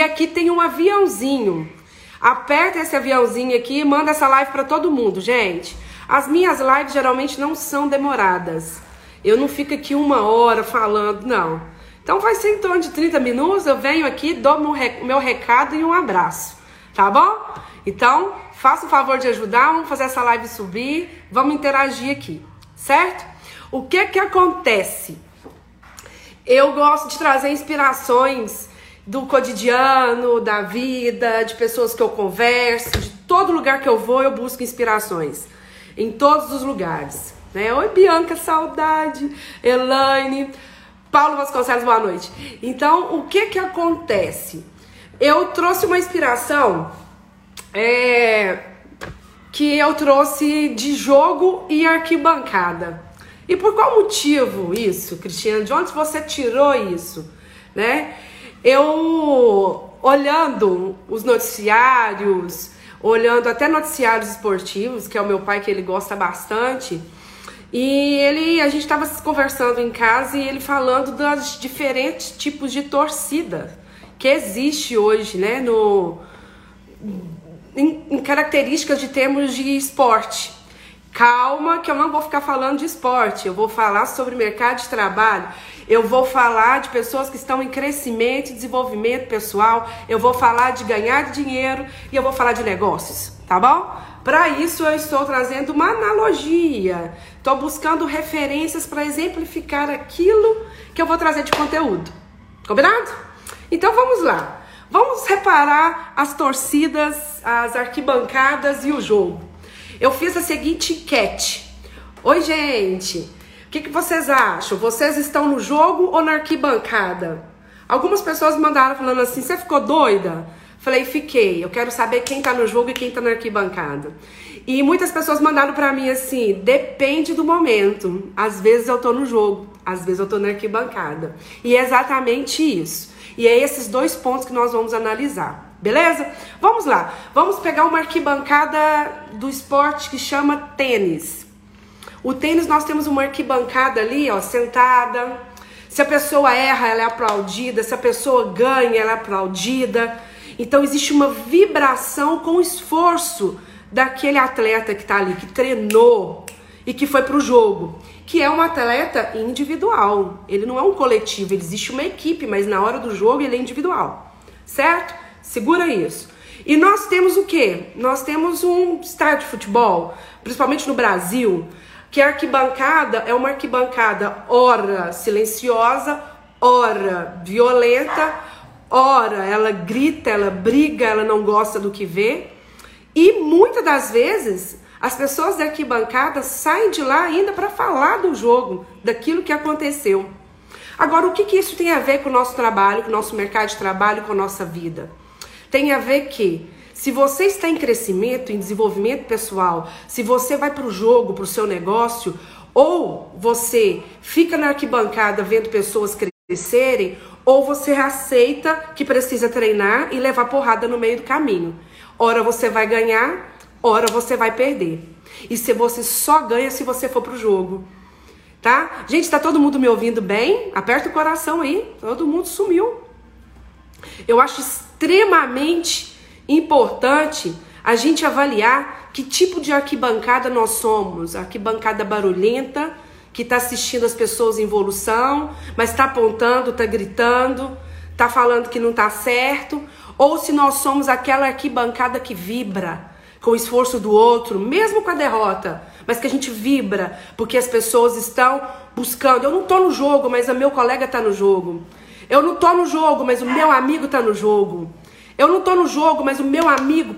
Aqui tem um aviãozinho. Aperta esse aviãozinho aqui e manda essa live para todo mundo, gente. As minhas lives geralmente não são demoradas. Eu não fico aqui uma hora falando, não. Então vai ser em torno de 30 minutos. Eu venho aqui, dou meu recado e um abraço. Tá bom? Então, faça o favor de ajudar, vamos fazer essa live subir, vamos interagir aqui, certo? O que que acontece? Eu gosto de trazer inspirações do cotidiano, da vida, de pessoas que eu converso, de todo lugar que eu vou eu busco inspirações. Em todos os lugares. Né? Oi, Bianca, saudade. Elaine. Paulo Vasconcelos, boa noite. Então, o que que acontece? Eu trouxe uma inspiração é, que eu trouxe de jogo e arquibancada. E por qual motivo isso, Cristiano? De onde você tirou isso, né? Eu olhando os noticiários, olhando até noticiários esportivos, que é o meu pai que ele gosta bastante, e ele a gente estava conversando em casa e ele falando dos diferentes tipos de torcida que existe hoje, né, no em, em características de termos de esporte. Calma, que eu não vou ficar falando de esporte, eu vou falar sobre mercado de trabalho, eu vou falar de pessoas que estão em crescimento e desenvolvimento pessoal, eu vou falar de ganhar dinheiro e eu vou falar de negócios, tá bom? Para isso eu estou trazendo uma analogia, estou buscando referências para exemplificar aquilo que eu vou trazer de conteúdo. Combinado? Então vamos lá. Vamos reparar as torcidas, as arquibancadas e o jogo. Eu fiz a seguinte enquete. Oi, gente. O que, que vocês acham? Vocês estão no jogo ou na arquibancada? Algumas pessoas mandaram falando assim: você ficou doida? Falei, fiquei. Eu quero saber quem tá no jogo e quem tá na arquibancada. E muitas pessoas mandaram para mim assim: depende do momento. Às vezes eu tô no jogo, às vezes eu tô na arquibancada. E é exatamente isso. E é esses dois pontos que nós vamos analisar. Beleza? Vamos lá. Vamos pegar uma arquibancada do esporte que chama tênis. O tênis nós temos uma arquibancada ali, ó, sentada. Se a pessoa erra, ela é aplaudida. Se a pessoa ganha, ela é aplaudida. Então existe uma vibração com o esforço daquele atleta que está ali, que treinou e que foi para o jogo, que é um atleta individual. Ele não é um coletivo, existe uma equipe, mas na hora do jogo ele é individual, certo? Segura isso. E nós temos o quê? Nós temos um estádio de futebol, principalmente no Brasil, que a arquibancada é uma arquibancada ora silenciosa, ora violenta, ora ela grita, ela briga, ela não gosta do que vê. E muitas das vezes as pessoas da arquibancada saem de lá ainda para falar do jogo, daquilo que aconteceu. Agora, o que, que isso tem a ver com o nosso trabalho, com o nosso mercado de trabalho, com a nossa vida? Tem a ver que se você está em crescimento, em desenvolvimento pessoal, se você vai para o jogo, para o seu negócio, ou você fica na arquibancada vendo pessoas crescerem, ou você aceita que precisa treinar e levar porrada no meio do caminho. Ora você vai ganhar, ora você vai perder. E se você só ganha se você for pro jogo. Tá? Gente, tá todo mundo me ouvindo bem? Aperta o coração aí. Todo mundo sumiu. Eu acho extremamente importante a gente avaliar que tipo de arquibancada nós somos. Arquibancada barulhenta, que está assistindo as pessoas em evolução, mas está apontando, está gritando, está falando que não está certo. Ou se nós somos aquela arquibancada que vibra com o esforço do outro, mesmo com a derrota, mas que a gente vibra porque as pessoas estão buscando. Eu não estou no jogo, mas o meu colega está no jogo. Eu não tô no jogo, mas o meu amigo tá no jogo. Eu não tô no jogo, mas o meu amigo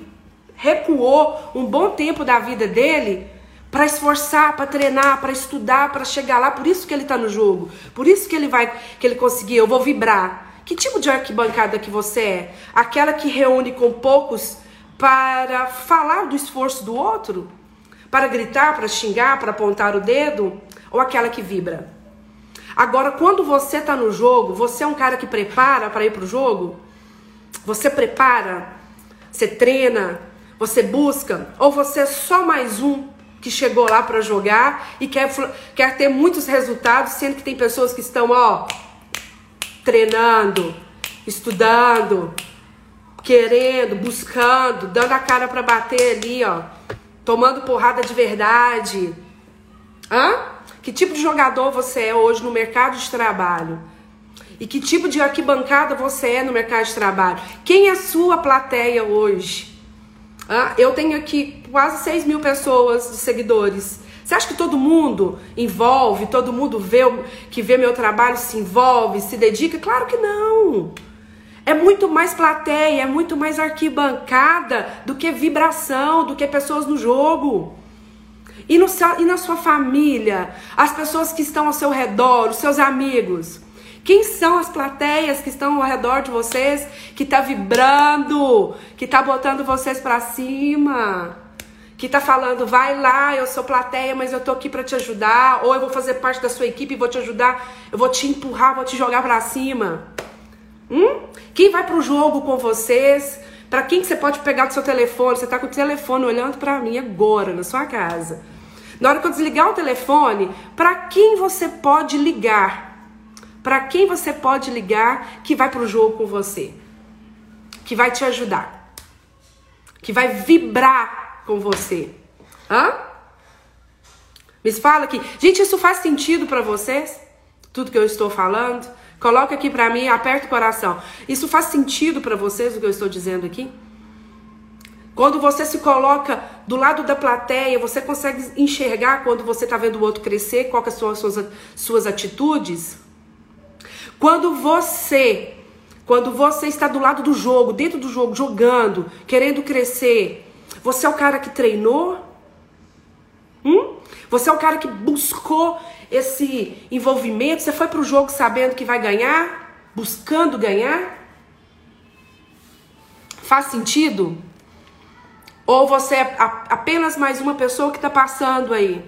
recuou um bom tempo da vida dele para esforçar, para treinar, para estudar, para chegar lá. Por isso que ele tá no jogo. Por isso que ele vai, que ele conseguiu. Eu vou vibrar. Que tipo de arquibancada que você é? Aquela que reúne com poucos para falar do esforço do outro? Para gritar, para xingar, para apontar o dedo? Ou aquela que vibra? Agora, quando você está no jogo, você é um cara que prepara para ir para o jogo? Você prepara? Você treina? Você busca? Ou você é só mais um que chegou lá para jogar e quer, quer ter muitos resultados, sendo que tem pessoas que estão, ó, treinando, estudando, querendo, buscando, dando a cara para bater ali, ó, tomando porrada de verdade. Hã? Que tipo de jogador você é hoje no mercado de trabalho? E que tipo de arquibancada você é no mercado de trabalho? Quem é sua plateia hoje? Hã? Eu tenho aqui quase 6 mil pessoas de seguidores. Você acha que todo mundo envolve, todo mundo vê que vê meu trabalho se envolve, se dedica? Claro que não. É muito mais plateia, é muito mais arquibancada do que vibração, do que pessoas no jogo. E, no, e na sua família, as pessoas que estão ao seu redor, os seus amigos. Quem são as plateias que estão ao redor de vocês, que tá vibrando, que tá botando vocês para cima? Que tá falando, vai lá, eu sou plateia, mas eu tô aqui para te ajudar, ou eu vou fazer parte da sua equipe e vou te ajudar, eu vou te empurrar, vou te jogar para cima. Hum? Quem vai pro jogo com vocês? Para quem que você pode pegar do seu telefone? Você tá com o telefone olhando para mim agora na sua casa. Na hora que eu desligar o telefone, para quem você pode ligar? Para quem você pode ligar que vai pro jogo com você? Que vai te ajudar? Que vai vibrar com você? Hã? Me fala aqui. Gente, isso faz sentido para vocês? Tudo que eu estou falando? Coloca aqui para mim, aperta o coração. Isso faz sentido para vocês o que eu estou dizendo aqui? Quando você se coloca do lado da plateia, você consegue enxergar quando você está vendo o outro crescer, quais são as suas, suas atitudes? Quando você, quando você está do lado do jogo, dentro do jogo, jogando, querendo crescer, você é o cara que treinou? Hum? Você é o cara que buscou esse envolvimento? Você foi para o jogo sabendo que vai ganhar? Buscando ganhar? Faz sentido? Ou você é apenas mais uma pessoa que está passando aí?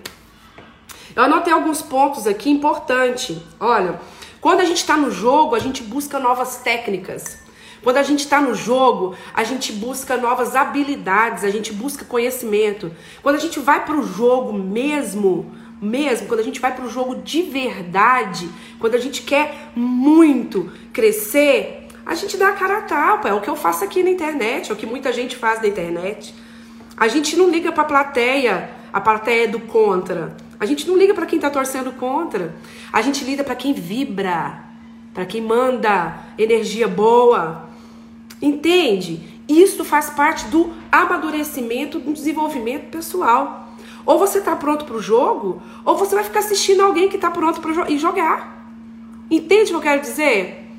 Eu anotei alguns pontos aqui importantes. Olha, quando a gente está no jogo, a gente busca novas técnicas. Quando a gente está no jogo, a gente busca novas habilidades, a gente busca conhecimento. Quando a gente vai para o jogo mesmo, mesmo, quando a gente vai para o jogo de verdade, quando a gente quer muito crescer, a gente dá a cara a tapa. É o que eu faço aqui na internet, é o que muita gente faz na internet. A gente não liga para a plateia, a plateia do contra. A gente não liga para quem está torcendo contra. A gente liga para quem vibra, para quem manda energia boa. Entende? Isso faz parte do amadurecimento, do desenvolvimento pessoal. Ou você está pronto para o jogo, ou você vai ficar assistindo alguém que está pronto para jo jogar. Entende o que eu quero dizer?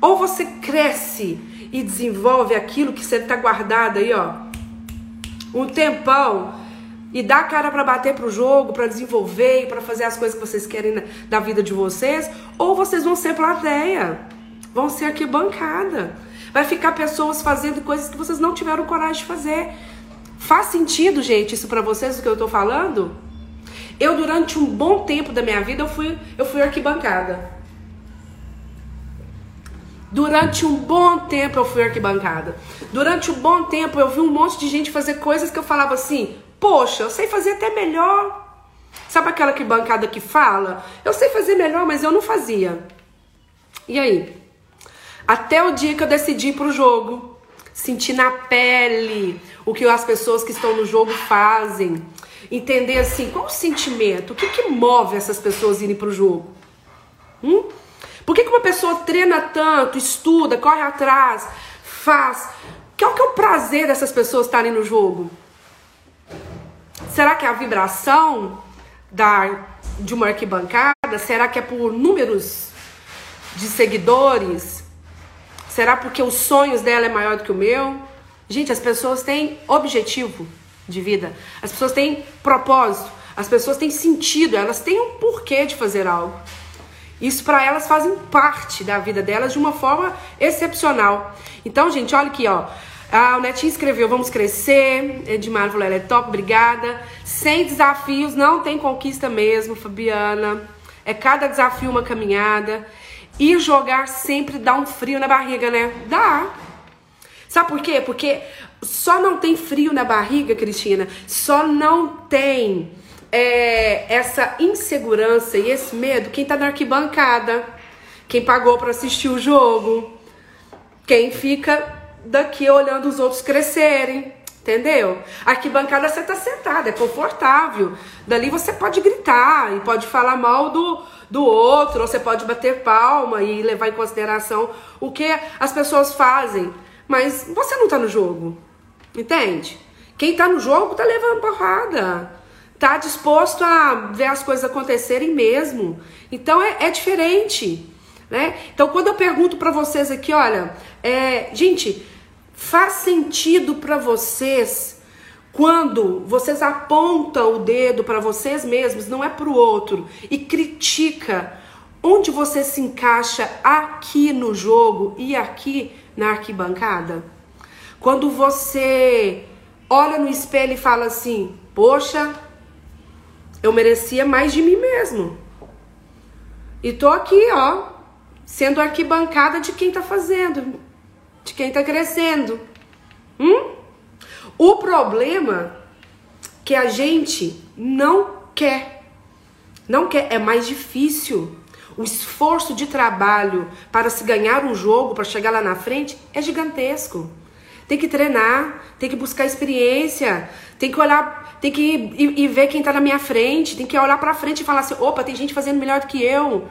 Ou você cresce e desenvolve aquilo que você está guardado aí, ó, um tempão e dá cara para bater pro jogo, para desenvolver e para fazer as coisas que vocês querem na, da vida de vocês, ou vocês vão ser plateia, vão ser arquibancada. Vai ficar pessoas fazendo coisas que vocês não tiveram coragem de fazer. Faz sentido, gente, isso para vocês o que eu tô falando? Eu durante um bom tempo da minha vida eu fui eu fui arquibancada. Durante um bom tempo eu fui arquibancada. Durante um bom tempo eu vi um monte de gente fazer coisas que eu falava assim: "Poxa, eu sei fazer até melhor". Sabe aquela arquibancada que fala? Eu sei fazer melhor, mas eu não fazia. E aí? Até o dia que eu decidi ir pro jogo, sentir na pele o que as pessoas que estão no jogo fazem, entender assim, qual o sentimento, o que, que move essas pessoas irem pro jogo? Hum? Que, uma pessoa treina tanto, estuda, corre atrás, faz? Qual que é o prazer dessas pessoas estarem no jogo? Será que é a vibração da, de uma arquibancada? Será que é por números de seguidores? Será porque os sonhos dela é maior do que o meu? Gente, as pessoas têm objetivo de vida. As pessoas têm propósito. As pessoas têm sentido. Elas têm um porquê de fazer algo. Isso para elas fazem parte da vida delas de uma forma excepcional. Então, gente, olha aqui, ó. Ah, o Netinho escreveu, vamos crescer. Edmar falou, ela é top, obrigada. Sem desafios não tem conquista mesmo, Fabiana. É cada desafio uma caminhada. Ir jogar sempre dá um frio na barriga, né? Dá. Sabe por quê? Porque só não tem frio na barriga, Cristina, só não tem é, essa insegurança e esse medo quem tá na arquibancada, quem pagou para assistir o jogo, quem fica daqui olhando os outros crescerem. Entendeu? Arquibancada você tá sentada, é confortável. Dali você pode gritar e pode falar mal do, do outro, ou você pode bater palma e levar em consideração o que as pessoas fazem. Mas você não tá no jogo. Entende? Quem tá no jogo tá levando porrada. Tá disposto a ver as coisas acontecerem mesmo. Então é, é diferente. Né? Então, quando eu pergunto para vocês aqui, olha, é, gente, Faz sentido para vocês quando vocês apontam o dedo para vocês mesmos, não é para o outro, e critica onde você se encaixa aqui no jogo e aqui na arquibancada? Quando você olha no espelho e fala assim: Poxa, eu merecia mais de mim mesmo. E tô aqui, ó, sendo arquibancada de quem tá fazendo de quem está crescendo. Hum? O problema que a gente não quer, não quer, é mais difícil. O esforço de trabalho para se ganhar um jogo, para chegar lá na frente, é gigantesco. Tem que treinar, tem que buscar experiência, tem que olhar, tem que ir, ir, ver quem está na minha frente, tem que olhar para frente e falar assim: opa, tem gente fazendo melhor do que eu.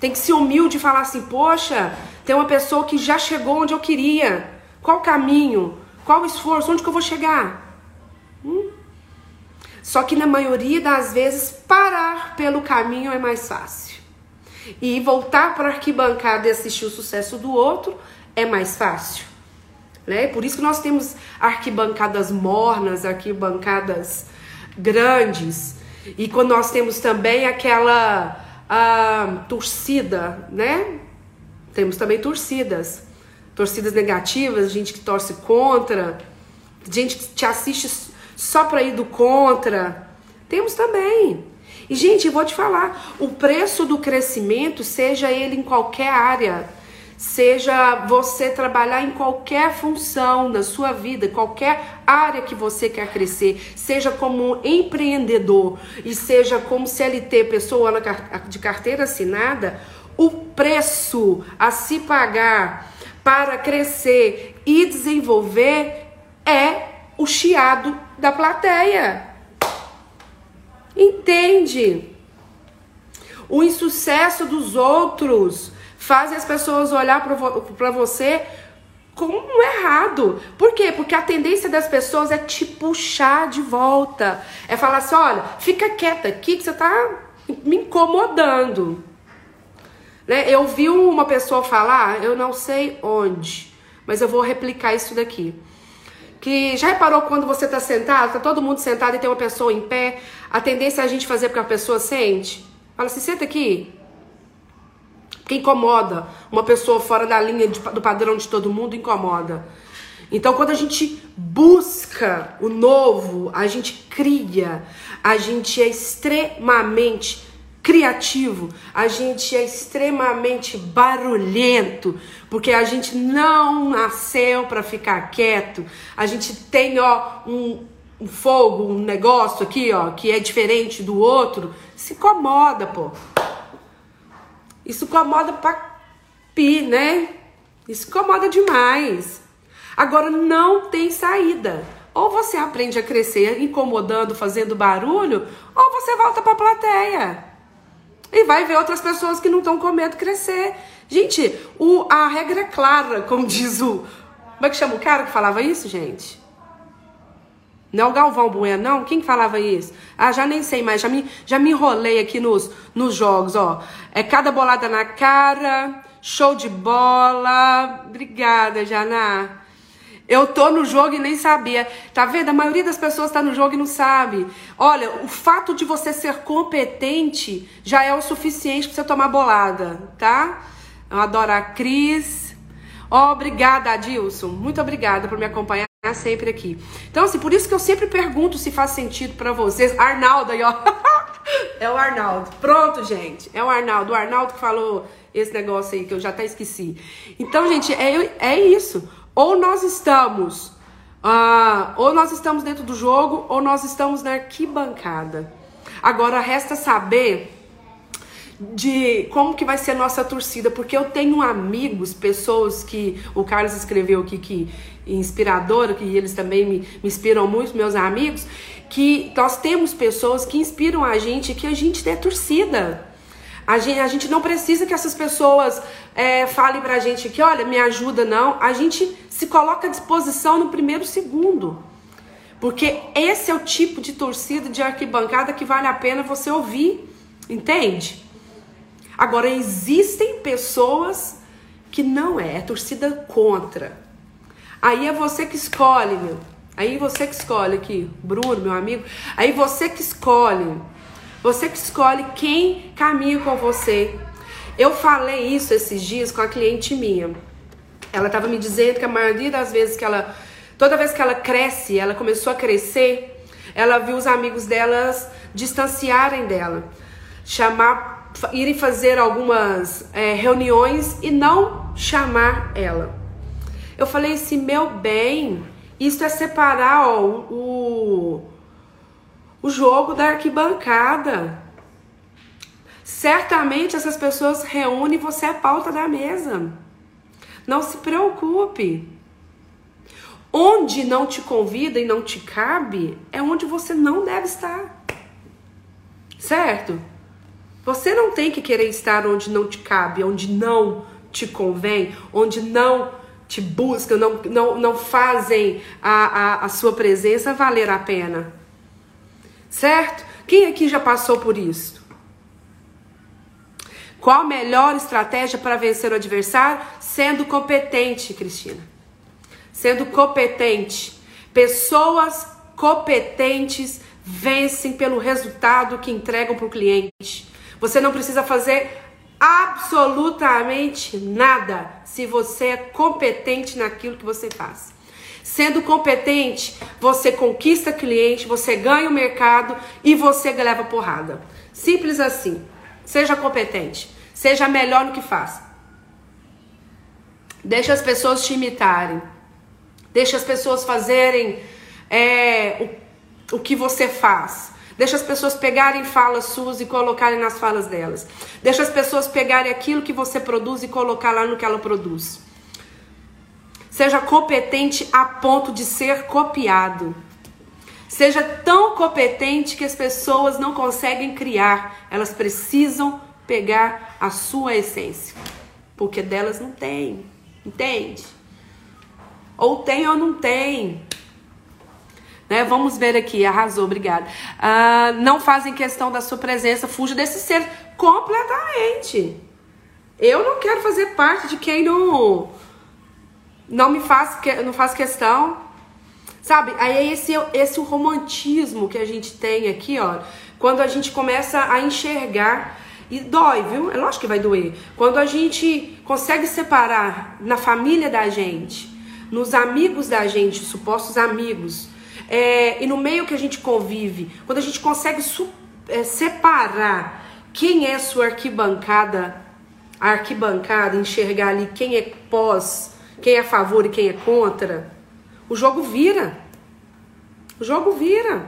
Tem que ser humilde e falar assim: poxa, tem uma pessoa que já chegou onde eu queria. Qual o caminho? Qual o esforço? Onde que eu vou chegar? Hum? Só que na maioria das vezes, parar pelo caminho é mais fácil. E voltar para a arquibancada e assistir o sucesso do outro é mais fácil. Né? Por isso que nós temos arquibancadas mornas, arquibancadas grandes. E quando nós temos também aquela a torcida, né? Temos também torcidas. Torcidas negativas, gente que torce contra, gente que te assiste só para ir do contra. Temos também. E, gente, eu vou te falar: o preço do crescimento, seja ele em qualquer área, seja você trabalhar em qualquer função na sua vida, qualquer área que você quer crescer, seja como empreendedor e seja como CLT, pessoa de carteira assinada, o preço a se pagar para crescer e desenvolver é o chiado da plateia. Entende? O insucesso dos outros fazem as pessoas olhar para você como errado. Por quê? Porque a tendência das pessoas é te puxar de volta. É falar assim: olha, fica quieta aqui que você tá me incomodando. Né? Eu vi uma pessoa falar, eu não sei onde, mas eu vou replicar isso daqui. Que já reparou quando você tá sentado, tá todo mundo sentado e tem uma pessoa em pé, a tendência é a gente fazer porque a pessoa sente? Fala assim, senta aqui. Porque incomoda. Uma pessoa fora da linha de, do padrão de todo mundo incomoda. Então, quando a gente busca o novo, a gente cria, a gente é extremamente criativo, a gente é extremamente barulhento, porque a gente não nasceu para ficar quieto. A gente tem, ó, um, um fogo, um negócio aqui, ó, que é diferente do outro, se incomoda, pô. Isso incomoda pra pi, né? Isso incomoda demais. Agora não tem saída. Ou você aprende a crescer incomodando, fazendo barulho, ou você volta pra plateia. E vai ver outras pessoas que não estão com medo crescer. Gente, o, a regra é clara, como diz o. Como é que chama o cara que falava isso, gente? Não é o Galvão Bueno, não? Quem falava isso? Ah, já nem sei mais, já me, já me enrolei aqui nos, nos jogos, ó. É cada bolada na cara, show de bola. Obrigada, Janá. Eu tô no jogo e nem sabia. Tá vendo? A maioria das pessoas tá no jogo e não sabe. Olha, o fato de você ser competente já é o suficiente para você tomar bolada, tá? Eu adoro a Cris. Oh, obrigada, Adilson. Muito obrigada por me acompanhar sempre aqui. Então, assim, por isso que eu sempre pergunto se faz sentido para vocês. Arnaldo aí, ó. é o Arnaldo. Pronto, gente. É o Arnaldo. O Arnaldo que falou esse negócio aí que eu já até esqueci. Então, gente, é, é isso. Ou nós estamos. Uh, ou nós estamos dentro do jogo, ou nós estamos na arquibancada. Agora resta saber de como que vai ser a nossa torcida, porque eu tenho amigos, pessoas que o Carlos escreveu aqui que inspirador, que eles também me, me inspiram muito, meus amigos, que nós temos pessoas que inspiram a gente, que a gente é torcida. A gente, a gente não precisa que essas pessoas é, falem pra gente que, olha, me ajuda, não. A gente se coloca à disposição no primeiro segundo. Porque esse é o tipo de torcida de arquibancada que vale a pena você ouvir. Entende? Agora, existem pessoas que não é, é torcida contra. Aí é você que escolhe, meu. Aí você que escolhe aqui, Bruno, meu amigo. Aí você que escolhe. Você que escolhe quem caminha com você. Eu falei isso esses dias com a cliente minha. Ela estava me dizendo que a maioria das vezes que ela. Toda vez que ela cresce, ela começou a crescer, ela viu os amigos delas distanciarem dela. Chamar irem fazer algumas é, reuniões e não chamar ela. Eu falei assim, meu bem, isso é separar ó, o, o jogo da arquibancada. Certamente essas pessoas reúnem você é pauta da mesa. Não se preocupe. Onde não te convida e não te cabe é onde você não deve estar. Certo? Você não tem que querer estar onde não te cabe, onde não te convém, onde não te buscam, não, não, não fazem a, a, a sua presença valer a pena. Certo? Quem aqui já passou por isso? Qual a melhor estratégia para vencer o adversário? Sendo competente, Cristina. Sendo competente. Pessoas competentes vencem pelo resultado que entregam para o cliente. Você não precisa fazer absolutamente nada se você é competente naquilo que você faz. Sendo competente, você conquista cliente, você ganha o mercado e você leva porrada. Simples assim. Seja competente, seja melhor no que faz. Deixa as pessoas te imitarem. Deixa as pessoas fazerem é, o, o que você faz. Deixa as pessoas pegarem falas suas e colocarem nas falas delas. Deixa as pessoas pegarem aquilo que você produz e colocar lá no que ela produz. Seja competente a ponto de ser copiado. Seja tão competente que as pessoas não conseguem criar, elas precisam pegar a sua essência, porque delas não tem, entende? Ou tem ou não tem. Né? Vamos ver aqui, arrasou, obrigada. Ah, não fazem questão da sua presença, fuja desse ser completamente. Eu não quero fazer parte de quem não não me faz não faz questão. Sabe? Aí é esse esse romantismo que a gente tem aqui, ó, quando a gente começa a enxergar e dói, viu? É lógico que vai doer. Quando a gente consegue separar na família da gente, nos amigos da gente, supostos amigos, é, e no meio que a gente convive, quando a gente consegue é, separar quem é sua arquibancada, a arquibancada, enxergar ali quem é pós, quem é a favor e quem é contra, o jogo vira. O jogo vira.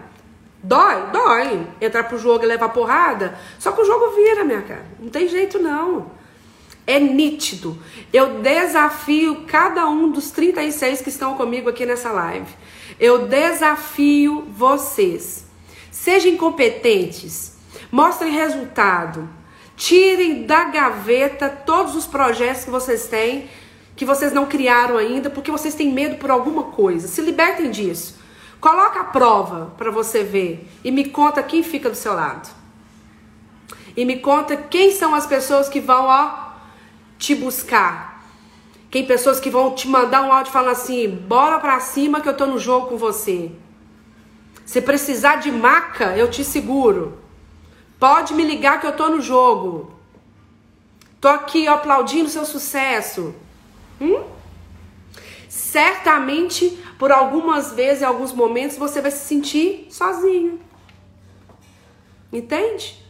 Dói? Dói. Entrar pro jogo e levar porrada. Só que o jogo vira, minha cara. Não tem jeito não. É nítido. Eu desafio cada um dos 36 que estão comigo aqui nessa live eu desafio vocês. Sejam competentes, mostrem resultado, tirem da gaveta todos os projetos que vocês têm, que vocês não criaram ainda, porque vocês têm medo por alguma coisa. Se libertem disso. Coloca a prova para você ver e me conta quem fica do seu lado. E me conta quem são as pessoas que vão ó te buscar, tem pessoas que vão te mandar um áudio falando assim: bora pra cima que eu tô no jogo com você. Se precisar de maca, eu te seguro. Pode me ligar que eu tô no jogo. Tô aqui aplaudindo seu sucesso. Hum? Certamente, por algumas vezes, em alguns momentos, você vai se sentir sozinho. Entende?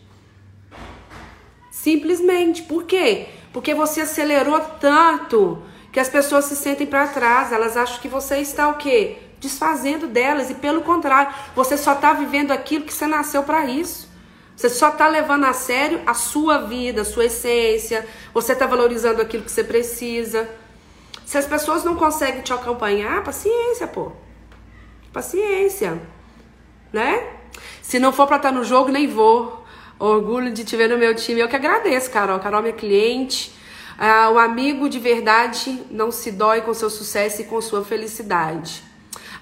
Simplesmente. Por quê? Porque você acelerou tanto que as pessoas se sentem para trás, elas acham que você está o quê? Desfazendo delas e pelo contrário, você só está vivendo aquilo que você nasceu para isso. Você só está levando a sério a sua vida, a sua essência. Você está valorizando aquilo que você precisa. Se as pessoas não conseguem te acompanhar, paciência, pô. Paciência. Né? Se não for para estar tá no jogo, nem vou. Orgulho de te ver no meu time. Eu que agradeço, Carol. Carol, minha cliente. Ah, o amigo de verdade não se dói com seu sucesso e com sua felicidade.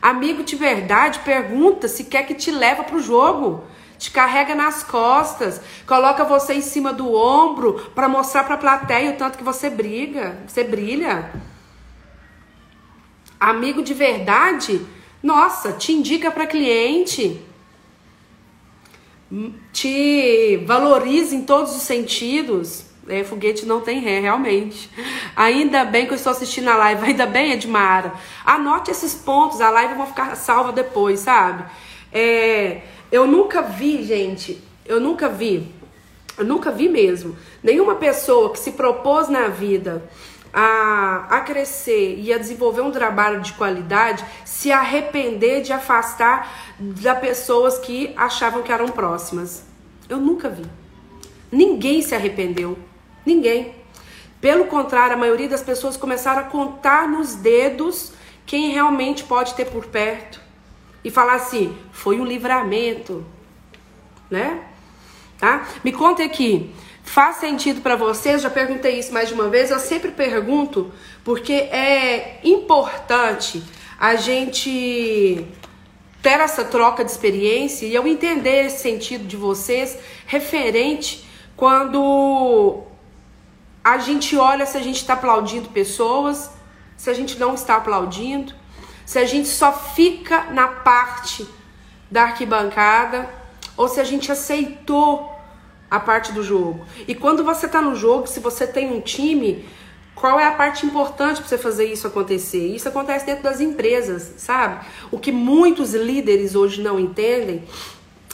Amigo de verdade pergunta se quer que te leva pro jogo te carrega nas costas, coloca você em cima do ombro para mostrar para a plateia o tanto que você briga, você brilha. Amigo de verdade, nossa, te indica para cliente, te valoriza em todos os sentidos. É, foguete não tem ré, realmente. Ainda bem que eu estou assistindo a live, ainda bem, Edmara. Anote esses pontos, a live vai ficar salva depois, sabe? É, eu nunca vi, gente, eu nunca vi, eu nunca vi mesmo, nenhuma pessoa que se propôs na vida a, a crescer e a desenvolver um trabalho de qualidade se arrepender de afastar das pessoas que achavam que eram próximas. Eu nunca vi. Ninguém se arrependeu. Ninguém. Pelo contrário, a maioria das pessoas começaram a contar nos dedos quem realmente pode ter por perto e falar assim: foi um livramento, né? Tá? Me conta aqui. Faz sentido para vocês? Já perguntei isso mais de uma vez. Eu sempre pergunto porque é importante a gente ter essa troca de experiência e eu entender esse sentido de vocês referente quando a gente olha se a gente está aplaudindo pessoas, se a gente não está aplaudindo se a gente só fica na parte da arquibancada ou se a gente aceitou a parte do jogo. E quando você está no jogo, se você tem um time, qual é a parte importante para você fazer isso acontecer? Isso acontece dentro das empresas, sabe? O que muitos líderes hoje não entendem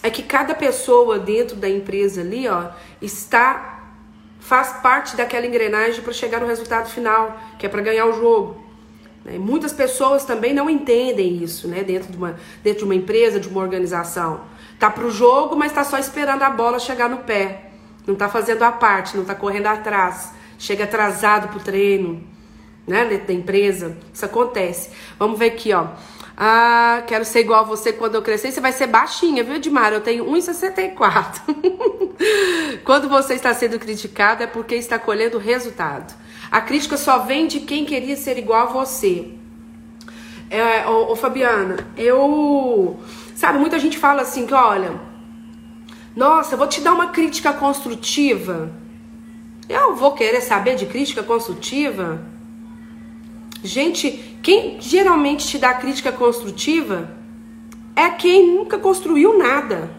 é que cada pessoa dentro da empresa ali, ó, está faz parte daquela engrenagem para chegar no resultado final, que é para ganhar o jogo. Né? Muitas pessoas também não entendem isso, né? Dentro de uma, dentro de uma empresa, de uma organização. Tá pro jogo, mas tá só esperando a bola chegar no pé. Não tá fazendo a parte, não tá correndo atrás. Chega atrasado pro treino, né? Dentro da empresa. Isso acontece. Vamos ver aqui, ó. Ah, quero ser igual a você quando eu crescer. Você vai ser baixinha, viu, Edmar? Eu tenho 1,64. quando você está sendo criticado é porque está colhendo resultado. A crítica só vem de quem queria ser igual a você. É, ô, ô, Fabiana, eu. Sabe, muita gente fala assim que, olha, nossa, eu vou te dar uma crítica construtiva. Eu vou querer saber de crítica construtiva? Gente, quem geralmente te dá crítica construtiva é quem nunca construiu nada.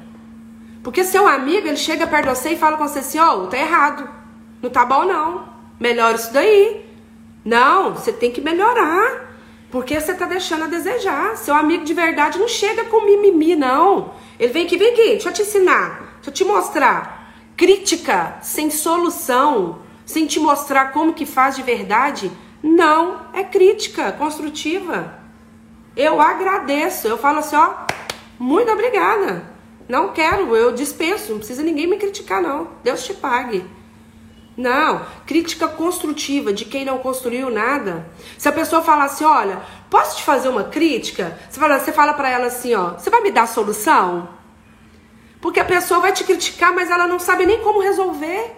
Porque seu amigo, ele chega perto de você e fala com você assim, ó, oh, tá errado. Não tá bom não. Melhora isso daí. Não, você tem que melhorar. Porque você tá deixando a desejar. Seu amigo de verdade não chega com mimimi, não. Ele vem aqui, vem aqui, deixa eu te ensinar. Deixa eu te mostrar. Crítica sem solução, sem te mostrar como que faz de verdade, não é crítica construtiva. Eu agradeço. Eu falo assim, ó, muito obrigada. Não quero, eu dispenso. Não precisa ninguém me criticar, não. Deus te pague. Não, crítica construtiva de quem não construiu nada. Se a pessoa falar assim, olha, posso te fazer uma crítica? Você fala, você fala para ela assim, ó, você vai me dar solução? Porque a pessoa vai te criticar, mas ela não sabe nem como resolver.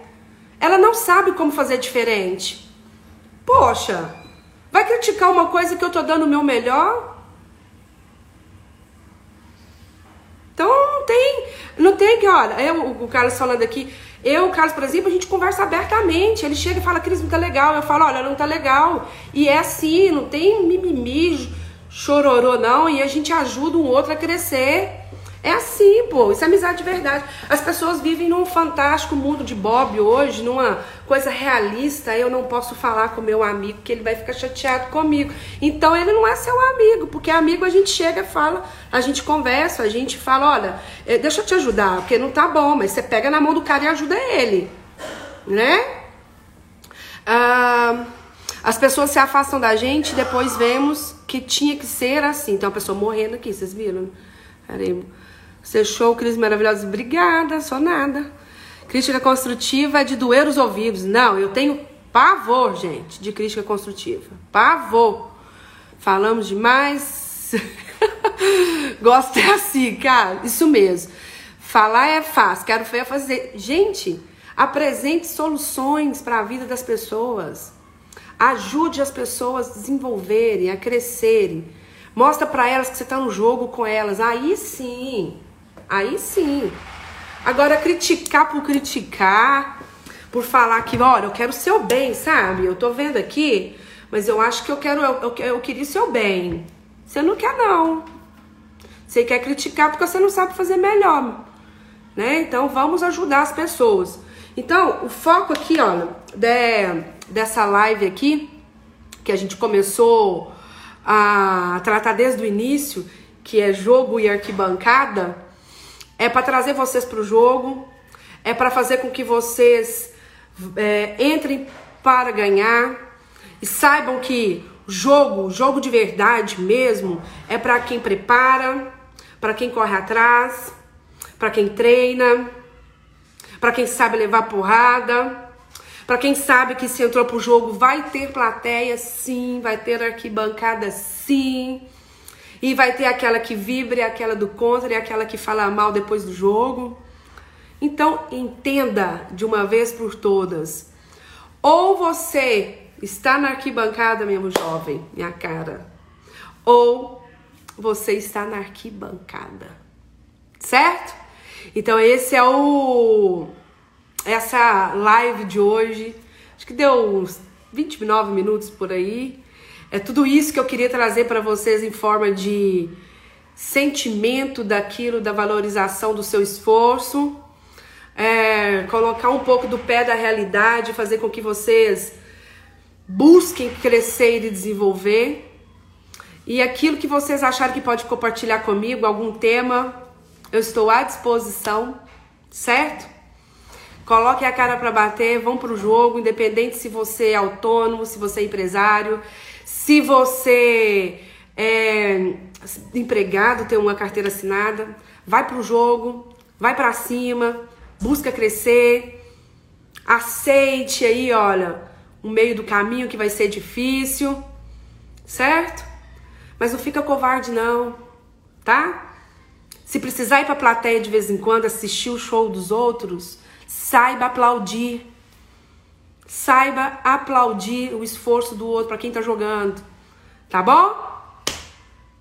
Ela não sabe como fazer diferente. Poxa, vai criticar uma coisa que eu tô dando o meu melhor? Então tem, não tem que, olha, eu, o Carlos falando aqui, eu, Carlos, por exemplo, a gente conversa abertamente. Ele chega e fala, Cris, não tá legal. Eu falo, olha, não tá legal. E é assim, não tem mimimi, chororô, não. E a gente ajuda um outro a crescer. É assim, pô, isso é amizade de verdade. As pessoas vivem num fantástico mundo de Bob hoje, numa coisa realista. Eu não posso falar com meu amigo que ele vai ficar chateado comigo. Então ele não é seu amigo, porque amigo a gente chega fala, a gente conversa, a gente fala, olha, eh, deixa eu te ajudar, porque não tá bom, mas você pega na mão do cara e ajuda ele, né? Ah, as pessoas se afastam da gente, depois vemos que tinha que ser assim. Tem uma pessoa morrendo aqui, vocês viram? Peraí. Você show, Cris maravilhosa. Obrigada, só nada. Crítica construtiva é de doer os ouvidos. Não, eu tenho pavor, gente, de crítica construtiva. Pavor. Falamos demais. Gosto é assim, cara. Isso mesmo. Falar é fácil, quero ver fazer. Gente, apresente soluções para a vida das pessoas. Ajude as pessoas a desenvolverem, a crescerem. Mostra para elas que você está no jogo com elas. Aí sim. Aí sim. Agora, criticar por criticar, por falar que, olha, eu quero o seu bem, sabe? Eu tô vendo aqui, mas eu acho que eu quero, eu, eu, eu queria o seu bem. Você não quer, não. Você quer criticar porque você não sabe fazer melhor, né? Então, vamos ajudar as pessoas. Então, o foco aqui, olha, de, dessa live aqui, que a gente começou a tratar desde o início, que é jogo e arquibancada, é para trazer vocês para o jogo, é para fazer com que vocês é, entrem para ganhar e saibam que jogo, jogo de verdade mesmo, é para quem prepara, para quem corre atrás, para quem treina, para quem sabe levar porrada, para quem sabe que se entrou pro jogo vai ter plateia, sim, vai ter arquibancada, sim. E vai ter aquela que vibra, aquela do contra, e aquela que fala mal depois do jogo. Então, entenda de uma vez por todas. Ou você está na arquibancada, meu jovem, minha cara. Ou você está na arquibancada. Certo? Então, esse é o essa live de hoje. Acho que deu uns 29 minutos por aí. É tudo isso que eu queria trazer para vocês em forma de sentimento daquilo, da valorização do seu esforço, é, colocar um pouco do pé da realidade, fazer com que vocês busquem crescer e desenvolver. E aquilo que vocês acharem que pode compartilhar comigo, algum tema, eu estou à disposição, certo? Coloquem a cara para bater, vão pro jogo, independente se você é autônomo, se você é empresário, se você é empregado, tem uma carteira assinada, vai pro jogo, vai para cima, busca crescer, aceite aí, olha, o meio do caminho que vai ser difícil, certo? Mas não fica covarde não, tá? Se precisar ir pra plateia de vez em quando assistir o show dos outros, saiba aplaudir. Saiba aplaudir o esforço do outro para quem tá jogando. Tá bom?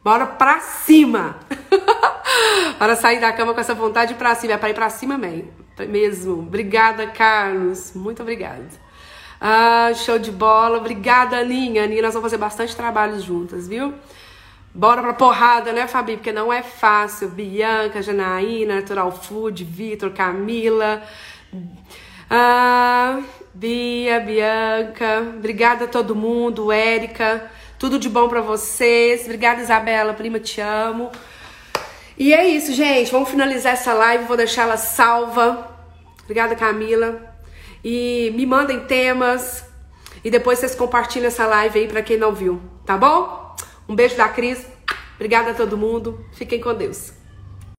Bora pra cima! para sair da cama com essa vontade pra cima. É pra ir pra cima mesmo. Obrigada, Carlos. Muito obrigada. Ah, show de bola. Obrigada, Aninha. Aninha, nós vamos fazer bastante trabalho juntas, viu? Bora pra porrada, né, Fabi? Porque não é fácil. Bianca, Janaína, Natural Food, Vitor, Camila. Ah, Bia, Bianca, obrigada a todo mundo, Érica, tudo de bom para vocês. Obrigada, Isabela, prima, te amo. E é isso, gente. Vamos finalizar essa live, vou deixar ela salva. Obrigada, Camila. E me mandem temas e depois vocês compartilham essa live aí para quem não viu, tá bom? Um beijo da Cris. Obrigada a todo mundo. Fiquem com Deus.